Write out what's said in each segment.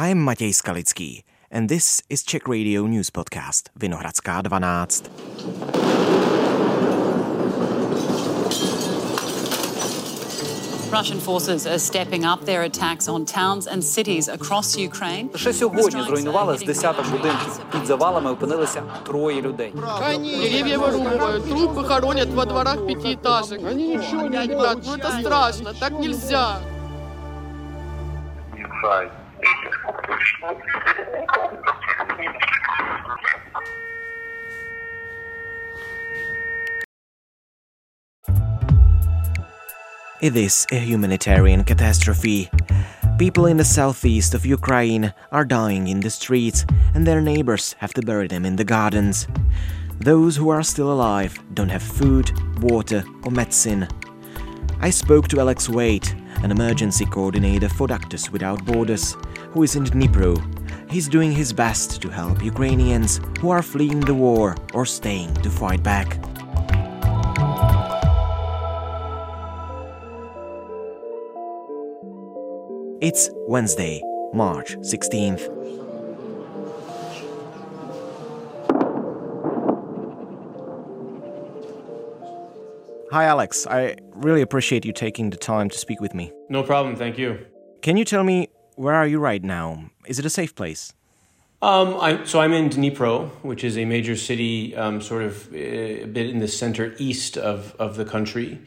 I'm Matěj Skalický, and this is Czech Radio News Podcast Vinohradská 12. Russian forces are stepping up their attacks on towns and cities across Ukraine. Лише сьогодні зруйнували з десяток будинків. Під завалами опинилися троє людей. Деревья вырубают, трупы хоронят во дворах пятиэтажек. Они ничего не Ребят, ну это страшно, так нельзя. it is a humanitarian catastrophe. People in the southeast of Ukraine are dying in the streets, and their neighbors have to bury them in the gardens. Those who are still alive don't have food, water, or medicine. I spoke to Alex Waite, an emergency coordinator for Doctors Without Borders, who is in Dnipro. He's doing his best to help Ukrainians who are fleeing the war or staying to fight back. It's Wednesday, March 16th. Hi, Alex. I really appreciate you taking the time to speak with me. No problem, thank you. Can you tell me where are you right now? Is it a safe place? Um, I, so I'm in Dnipro, which is a major city, um, sort of uh, a bit in the center east of, of the country.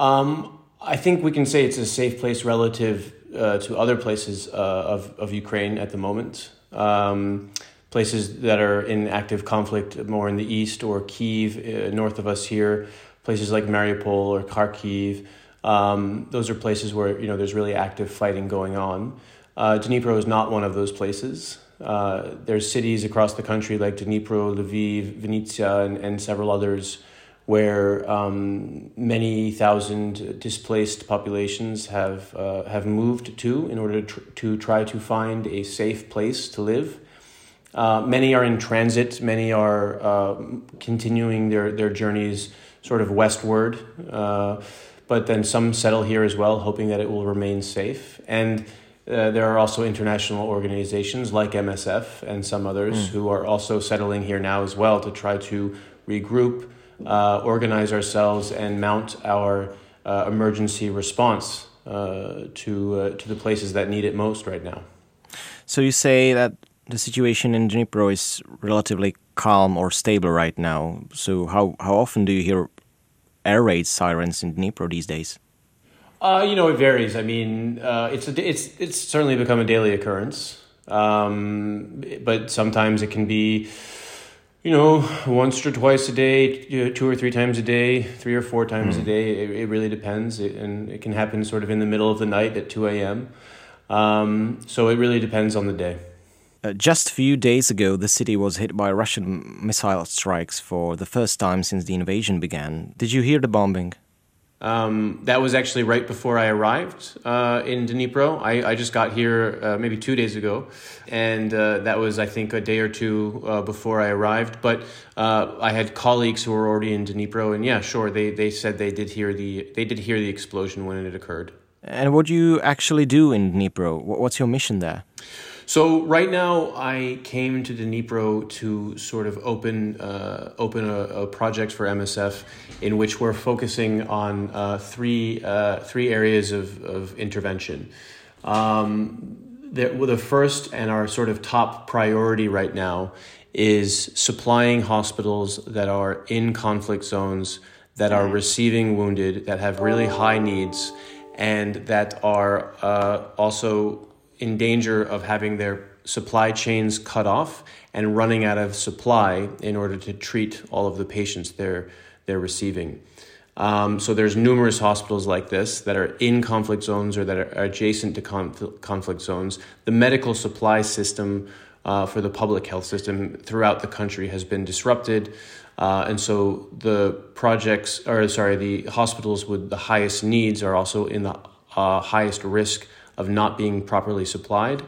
Um, I think we can say it's a safe place relative uh, to other places uh, of, of Ukraine at the moment. Um, places that are in active conflict more in the east or Kiev, uh, north of us here, places like Mariupol or Kharkiv. Um, those are places where you know there's really active fighting going on. Uh, Dnipro is not one of those places. Uh, there's cities across the country like Dnipro, Lviv, Vinnytsia, and, and several others where um, many thousand displaced populations have uh, have moved to in order to, tr- to try to find a safe place to live. Uh, many are in transit. Many are uh, continuing their their journeys sort of westward, uh, but then some settle here as well, hoping that it will remain safe. And uh, there are also international organizations like MSF and some others mm. who are also settling here now as well to try to regroup uh, organize ourselves and mount our uh, emergency response uh, to uh, to the places that need it most right now. So you say that the situation in Dnipro is relatively calm or stable right now. So how how often do you hear air raid sirens in Dnipro these days? Uh, you know, it varies. I mean, uh, it's a, it's it's certainly become a daily occurrence, um, but sometimes it can be you know, once or twice a day, two or three times a day, three or four times mm. a hmm. day. It, it really depends. It, and it can happen sort of in the middle of the night at 2 a.m. Um, so it really depends on the day. Uh, just a few days ago, the city was hit by Russian missile strikes for the first time since the invasion began. Did you hear the bombing? Um, that was actually right before I arrived uh, in Dnipro. I, I just got here uh, maybe two days ago, and uh, that was, I think, a day or two uh, before I arrived. But uh, I had colleagues who were already in Dnipro, and yeah, sure, they, they said they did hear the they did hear the explosion when it occurred. And what do you actually do in Dnipro? What's your mission there? So right now, I came to Dnipro to sort of open uh, open a, a, project for MSF, in which we're focusing on uh, three uh, three areas of of intervention. Um, the, well, the first and our sort of top priority right now is supplying hospitals that are in conflict zones that are receiving wounded that have really high needs and that are uh, also in danger of having their supply chains cut off and running out of supply in order to treat all of the patients they're, they're receiving. Um, so there's numerous hospitals like this that are in conflict zones or that are adjacent to conf- conflict zones. The medical supply system uh, for the public health system throughout the country has been disrupted. Uh, and so the projects, or sorry, the hospitals with the highest needs are also in the uh, highest risk of not being properly supplied.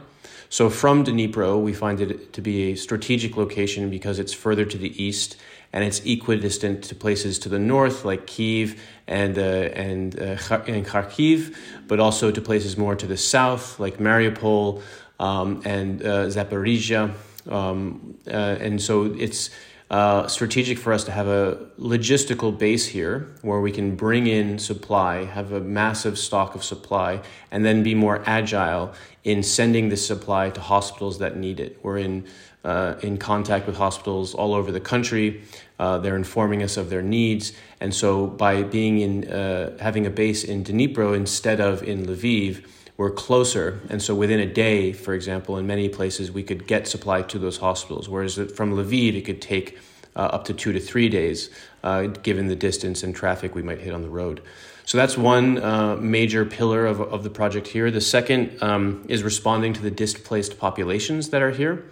So from Dnipro, we find it to be a strategic location because it's further to the east and it's equidistant to places to the north like Kiev and uh, and uh, and Kharkiv, but also to places more to the south like Mariupol, um, and uh, Zaporizhia. Um, uh, and so it's uh, strategic for us to have a logistical base here where we can bring in supply, have a massive stock of supply, and then be more agile in sending this supply to hospitals that need it. We're in uh, in contact with hospitals all over the country. Uh, they're informing us of their needs, and so by being in uh, having a base in Dnipro instead of in Lviv, we're closer. And so within a day, for example, in many places, we could get supply to those hospitals. Whereas from Lviv, it could take uh, up to two to three days, uh, given the distance and traffic we might hit on the road. So that's one uh, major pillar of, of the project here. The second um, is responding to the displaced populations that are here.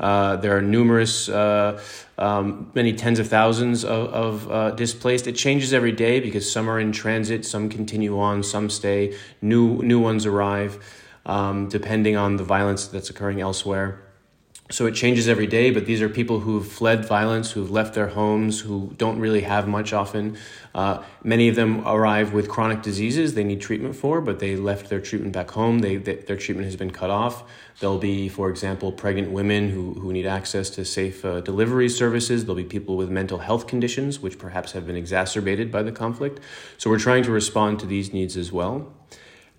Uh, there are numerous, uh, um, many tens of thousands of, of uh, displaced. It changes every day because some are in transit, some continue on, some stay, new new ones arrive, um, depending on the violence that's occurring elsewhere. So it changes every day, but these are people who've fled violence, who've left their homes, who don't really have much often. Uh, many of them arrive with chronic diseases they need treatment for, but they left their treatment back home. They, they, their treatment has been cut off. There'll be, for example, pregnant women who, who need access to safe uh, delivery services. There'll be people with mental health conditions, which perhaps have been exacerbated by the conflict. So we're trying to respond to these needs as well.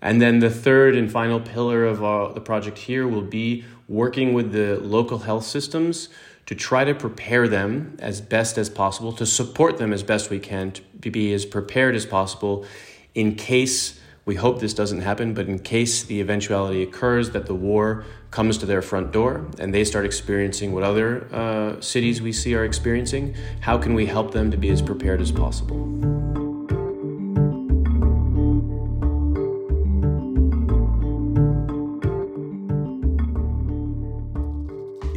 And then the third and final pillar of uh, the project here will be working with the local health systems to try to prepare them as best as possible, to support them as best we can, to be as prepared as possible in case we hope this doesn't happen, but in case the eventuality occurs that the war comes to their front door and they start experiencing what other uh, cities we see are experiencing, how can we help them to be as prepared as possible?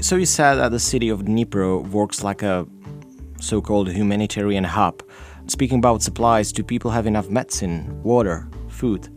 So you said that the city of Dnipro works like a so-called humanitarian hub. Speaking about supplies, do people have enough medicine, water, food?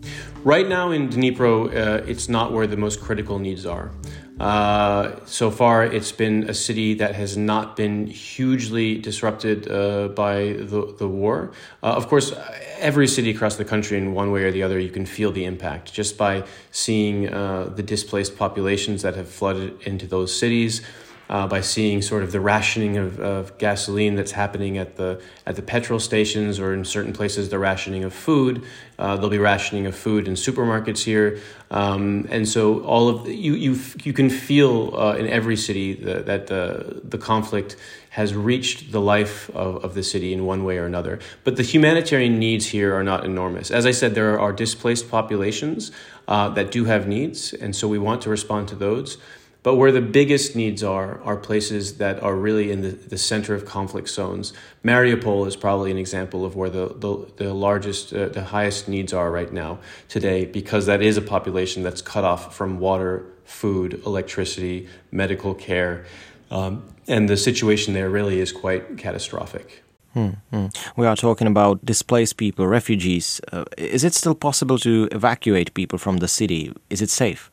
Right now in Dnipro, uh, it's not where the most critical needs are. Uh, so far, it's been a city that has not been hugely disrupted uh, by the, the war. Uh, of course, every city across the country, in one way or the other, you can feel the impact just by seeing uh, the displaced populations that have flooded into those cities uh, by seeing sort of the rationing of, of gasoline that's happening at the at the petrol stations or in certain places the rationing of food. Uh, there'll be rationing of food in supermarkets here, um, and so all of you you you can feel uh, in every city the, that the the conflict has reached the life of, of the city in one way or another. But the humanitarian needs here are not enormous. As I said, there are displaced populations uh, that do have needs, and so we want to respond to those. But where the biggest needs are, are places that are really in the, the center of conflict zones. Mariupol is probably an example of where the, the, the largest, uh, the highest needs are right now today, because that is a population that's cut off from water, food, electricity, medical care. Um, and the situation there really is quite catastrophic. Hmm, hmm. We are talking about displaced people, refugees. Uh, is it still possible to evacuate people from the city? Is it safe?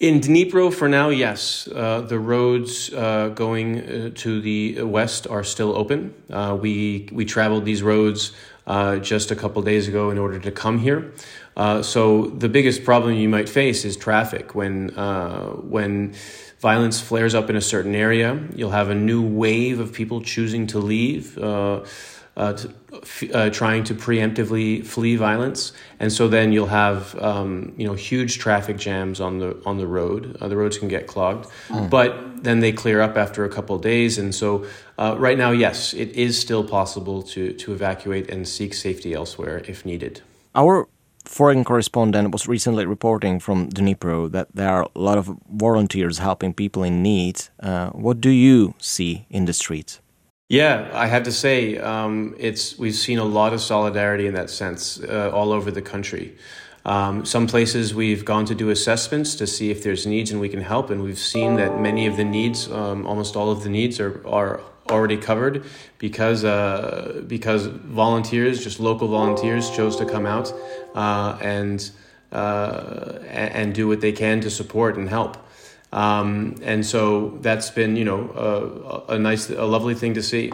In Dnipro, for now, yes. Uh, the roads uh, going uh, to the west are still open. Uh, we we traveled these roads uh, just a couple days ago in order to come here. Uh, so the biggest problem you might face is traffic. When when violence flares up in a certain area, you'll have a new wave of people choosing to leave uh, to, uh, trying to preemptively flee violence, and so then you'll have um, you know huge traffic jams on the on the road. Uh, the roads can get clogged, mm. but then they clear up after a couple of days, and so uh, right now, yes, it is still possible to to evacuate and seek safety elsewhere if needed. Our foreign correspondent was recently reporting from Dnipro that there are a lot of volunteers helping people in need. Uh, what do you see in the streets? Yeah, I have to say, um, it's we've seen a lot of solidarity in that sense uh, all over the country. Um, some places we've gone to do assessments to see if there's needs and we can help, and we've seen that many of the needs, um, almost all of the needs, are are already covered because uh, because volunteers, just local volunteers, chose to come out uh, and uh, and do what they can to support and help. Um, and so that's been, you know, a, a, nice, a lovely thing to see.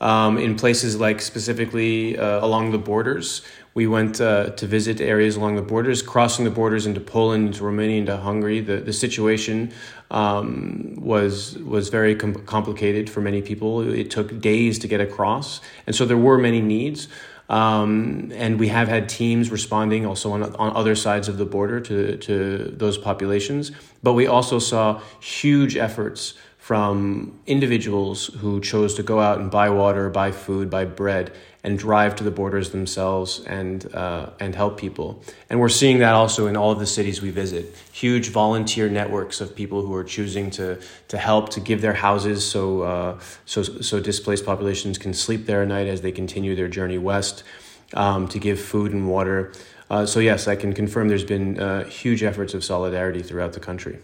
Um, in places like specifically uh, along the borders, We went uh, to visit areas along the borders, crossing the borders into Poland, into Romania, into Hungary. The the situation um, was was very com- complicated for many people. It took days to get across, and so there were many needs. Um, and we have had teams responding also on, on other sides of the border to, to those populations. But we also saw huge efforts from individuals who chose to go out and buy water, buy food, buy bread, and drive to the borders themselves and uh, and help people. And we're seeing that also in all of the cities we visit. Huge volunteer networks of people who are choosing to to help to give their houses so uh, so so displaced populations can sleep there at night as they continue their journey west. Um, to give food and water. Uh, so yes, I can confirm there's been uh, huge efforts of solidarity throughout the country.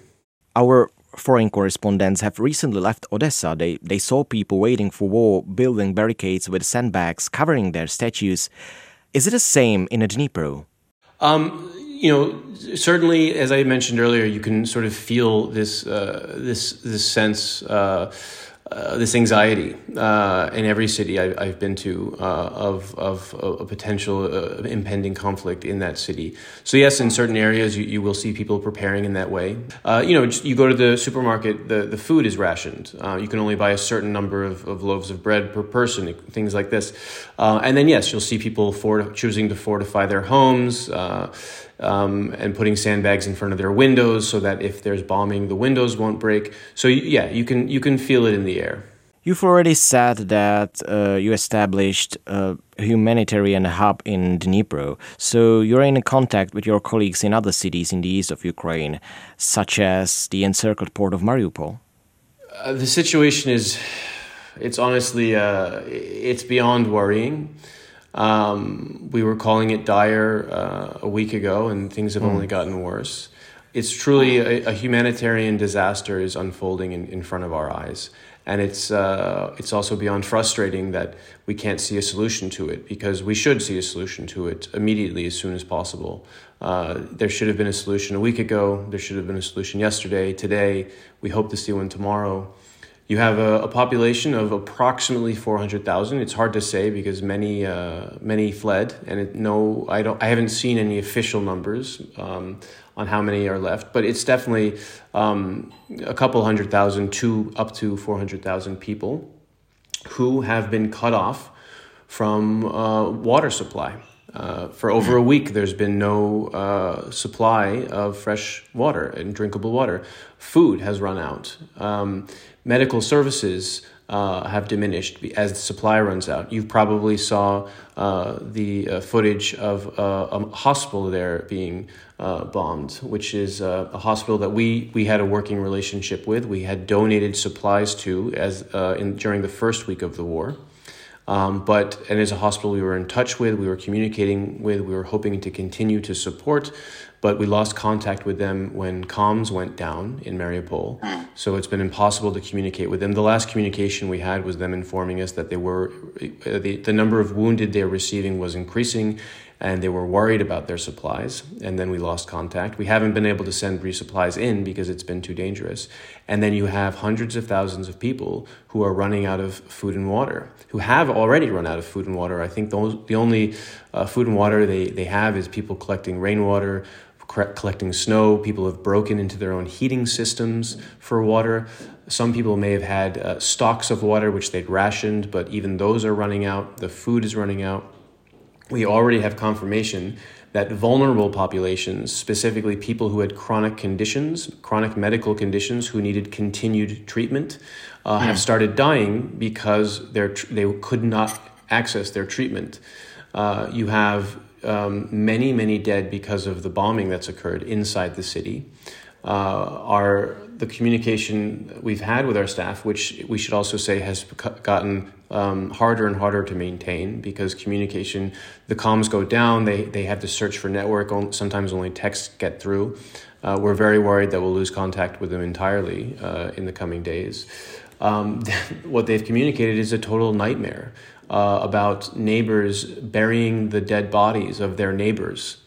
Our foreign correspondents have recently left Odessa. They, they saw people waiting for war, building barricades with sandbags, covering their statues. Is it the same in Dnipro? Um, you know, certainly, as I mentioned earlier, you can sort of feel this uh, this this sense. Uh, uh, this anxiety uh, in every city I, have been to uh, of, of, of, a potential uh, impending conflict in that city. So yes, in certain areas you, you will see people preparing in that way. Uh, you know, you go to the supermarket, the, the food is rationed. You can only buy a certain number of, of loaves of bread per person, things like this. and then yes, you'll see people for, choosing to fortify their homes um, and putting sandbags in front of their windows so that if there's bombing, the windows won't break. So yeah, you can you can feel it in the air. You've already said that uh, you established a humanitarian hub in Dnipro, so you're in contact with your colleagues in other cities in the east of Ukraine, such as the encircled port of Mariupol. Uh, the situation is, it's honestly, uh, it's beyond worrying. Um, we were calling it dire uh, a week ago, and things have mm. only gotten worse. It's truly a, a, humanitarian disaster is unfolding in, in front of our eyes, and it's uh, it's also beyond frustrating that we can't see a solution to it because we should see a solution to it immediately as soon as possible. Uh, there should have been a solution a week ago. There should have been a solution yesterday. Today, we hope to see one tomorrow. You have a, a population of approximately 400,000. It's hard to say because many uh, many fled, and it, no, I don't. I haven't seen any official numbers um, on how many are left, but it's definitely um, a couple hundred thousand to up to 400,000 people who have been cut off from uh, water supply. Uh, for over a week, there's been no uh, supply of fresh water and drinkable water. Food has run out. Um, medical services uh, have diminished as the supply runs out. You probably saw uh, the uh, footage of uh, a hospital there being uh, bombed, which is uh, a hospital that we, we had a working relationship with. We had donated supplies to as in, during the first week of the war. Um, but and as a hospital we were in touch with, we were communicating with, we were hoping to continue to support, but we lost contact with them when comms went down in Mariupol. So it's been impossible to communicate with them. The last communication we had was them informing us that they were uh, the, the number of wounded they were receiving was increasing and they were worried about their supplies. And then we lost contact. We haven't been able to send resupplies in because it's been too dangerous. And then you have hundreds of thousands of people who are running out of food and water, who have already run out of food and water. I think those, the only uh, food and water they, they have is people collecting rainwater, collecting snow. People have broken into their own heating systems for water. Some people may have had uh, stocks of water which they'd rationed, but even those are running out. The food is running out we already have confirmation that vulnerable populations, specifically people who had chronic conditions, chronic medical conditions who needed continued treatment, uh, mm. have started dying because they they could not access their treatment. Uh, you have um, many, many dead because of the bombing that's occurred inside the city. Uh, our the communication we've had with our staff, which we should also say has gotten um, harder and harder to maintain because communication, the comms go down, they, they have to search for network, sometimes only texts get through. Uh, we're very worried that we'll lose contact with them entirely uh, in the coming days. Um, what they've communicated is a total nightmare uh, about neighbors burying the dead bodies of their neighbors,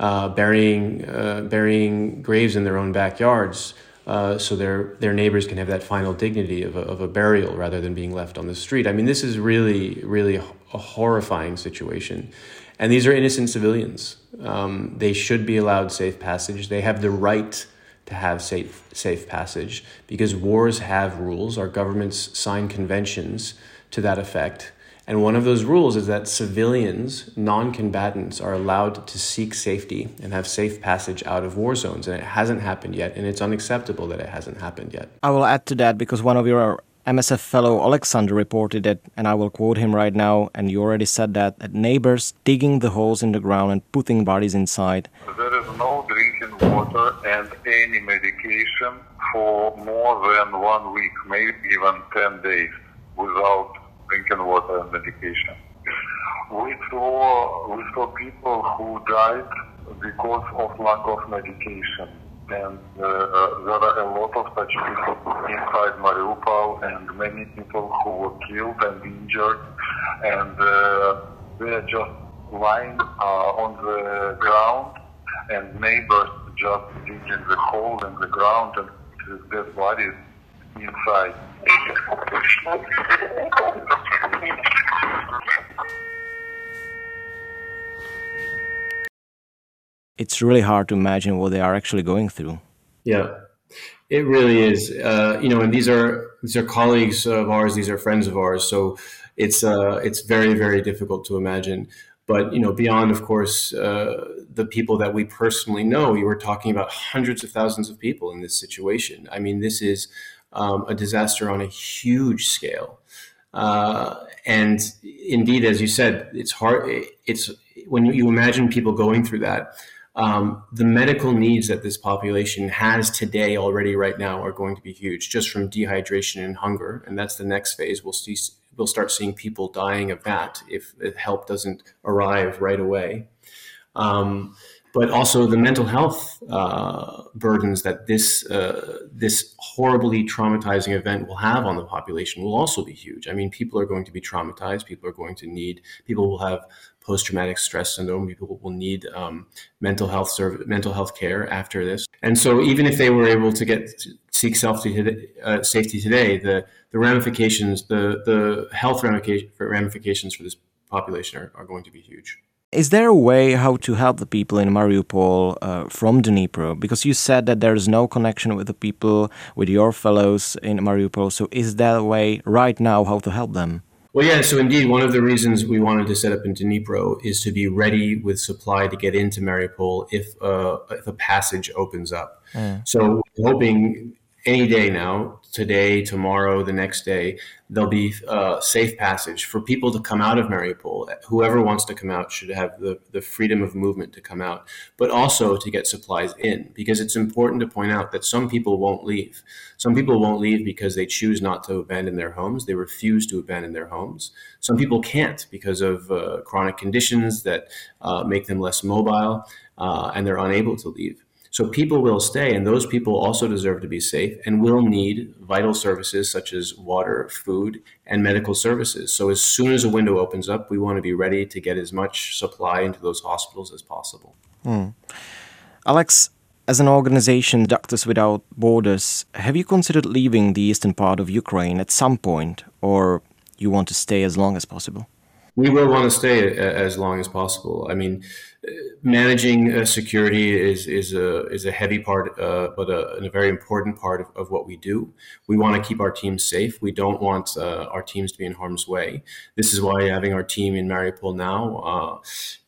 uh, burying, uh, burying graves in their own backyards. Uh, so their their neighbors can have that final dignity of a, of a burial rather than being left on the street. I mean, this is really really a horrifying situation, And these are innocent civilians. Um, they should be allowed safe passage. They have the right to have safe, safe passage because wars have rules. Our governments sign conventions to that effect. And one of those rules is that civilians, non combatants, are allowed to seek safety and have safe passage out of war zones. And it hasn't happened yet. And it's unacceptable that it hasn't happened yet. I will add to that because one of your MSF fellow Alexander reported it, and I will quote him right now. And you already said that, that neighbors digging the holes in the ground and putting bodies inside. There is no drinking water and any medication for more than one week, maybe even 10 days without drinking water and medication. We saw, we saw people who died because of lack of medication. And uh, there are a lot of such people inside Mariupol and many people who were killed and injured. And uh, they are just lying uh, on the ground and neighbors just digging the hole in the ground and dead bodies inside. It's really hard to imagine what they are actually going through. Yeah, it really is. Uh, you know, and these are these are colleagues of ours. These are friends of ours. So it's uh, it's very very difficult to imagine. But you know, beyond of course uh, the people that we personally know, you were talking about hundreds of thousands of people in this situation. I mean, this is um, a disaster on a huge scale. Uh, and indeed, as you said, it's hard. It's when you imagine people going through that um, the medical needs that this population has today already right now are going to be huge just from dehydration and hunger and that's the next phase we'll see we'll start seeing people dying of that if, help doesn't arrive right away um, but also the mental health uh, burdens that this uh, this horribly traumatizing event will have on the population will also be huge. I mean, people are going to be traumatized. People are going to need. People will have post traumatic stress syndrome. People will need um, mental health serv- mental health care after this. And so, even if they were able to get seek safety uh, safety today, the the ramifications, the the health ramifications for this population are, are going to be huge. Is there a way how to help the people in Mariupol uh, from Dnipro? Because you said that there is no connection with the people, with your fellows in Mariupol. So, is there a way right now how to help them? Well, yeah. So indeed, one of the reasons we wanted to set up in Dnipro is to be ready with supply to get into Mariupol if uh, if a passage opens up. Mm. So hoping any day now, today, tomorrow, the next day, there'll be uh, safe passage for people to come out of Mariupol. Whoever wants to come out should have the, the freedom of movement to come out, but also to get supplies in, because it's important to point out that some people won't leave. Some people won't leave because they choose not to abandon their homes. They refuse to abandon their homes. Some people can't because of uh, chronic conditions that uh, make them less mobile, uh, and they're unable to leave. So people will stay, and those people also deserve to be safe and will need vital services such as water, food, and medical services. So as soon as a window opens up, we want to be ready to get as much supply into those hospitals as possible. Mm. Alex, as an organization, Doctors Without Borders, have you considered leaving the eastern part of Ukraine at some point, or you want to stay as long as possible? We will want to stay as long as possible. I mean, managing uh, security is is a is a heavy part, uh, but a, a, very important part of, of what we do. We want to keep our teams safe. We don't want uh, our teams to be in harm's way. This is why having our team in Mariupol now uh,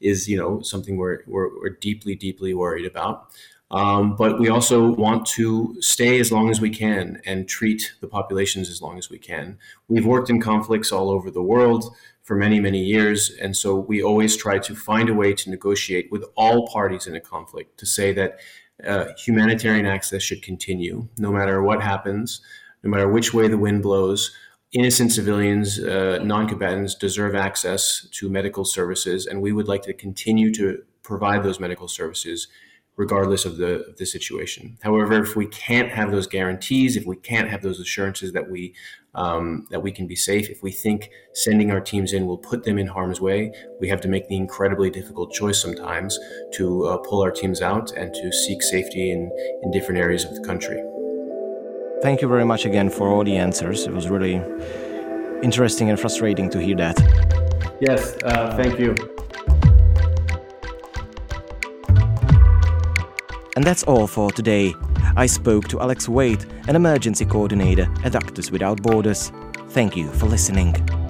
is you know something we're, we're, we're deeply deeply worried about. Um, but we also want to stay as long as we can and treat the populations as long as we can. We've worked in conflicts all over the world for many, many years. And so we always try to find a way to negotiate with all parties in a conflict to say that uh, humanitarian access should continue no matter what happens, no matter which way the wind blows. Innocent civilians, uh, non combatants deserve access to medical services, and we would like to continue to provide those medical services regardless of the, of the situation. However, if we can't have those guarantees, if we can't have those assurances that we um, that we can be safe, if we think sending our teams in will put them in harm's way, we have to make the incredibly difficult choice sometimes to uh, pull our teams out and to seek safety in, in different areas of the country. Thank you very much again for all the answers. It was really interesting and frustrating to hear that. Yes, uh, thank you. And that's all for today. I spoke to Alex Waite, an emergency coordinator at Doctors Without Borders. Thank you for listening.